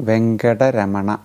Venkataramana.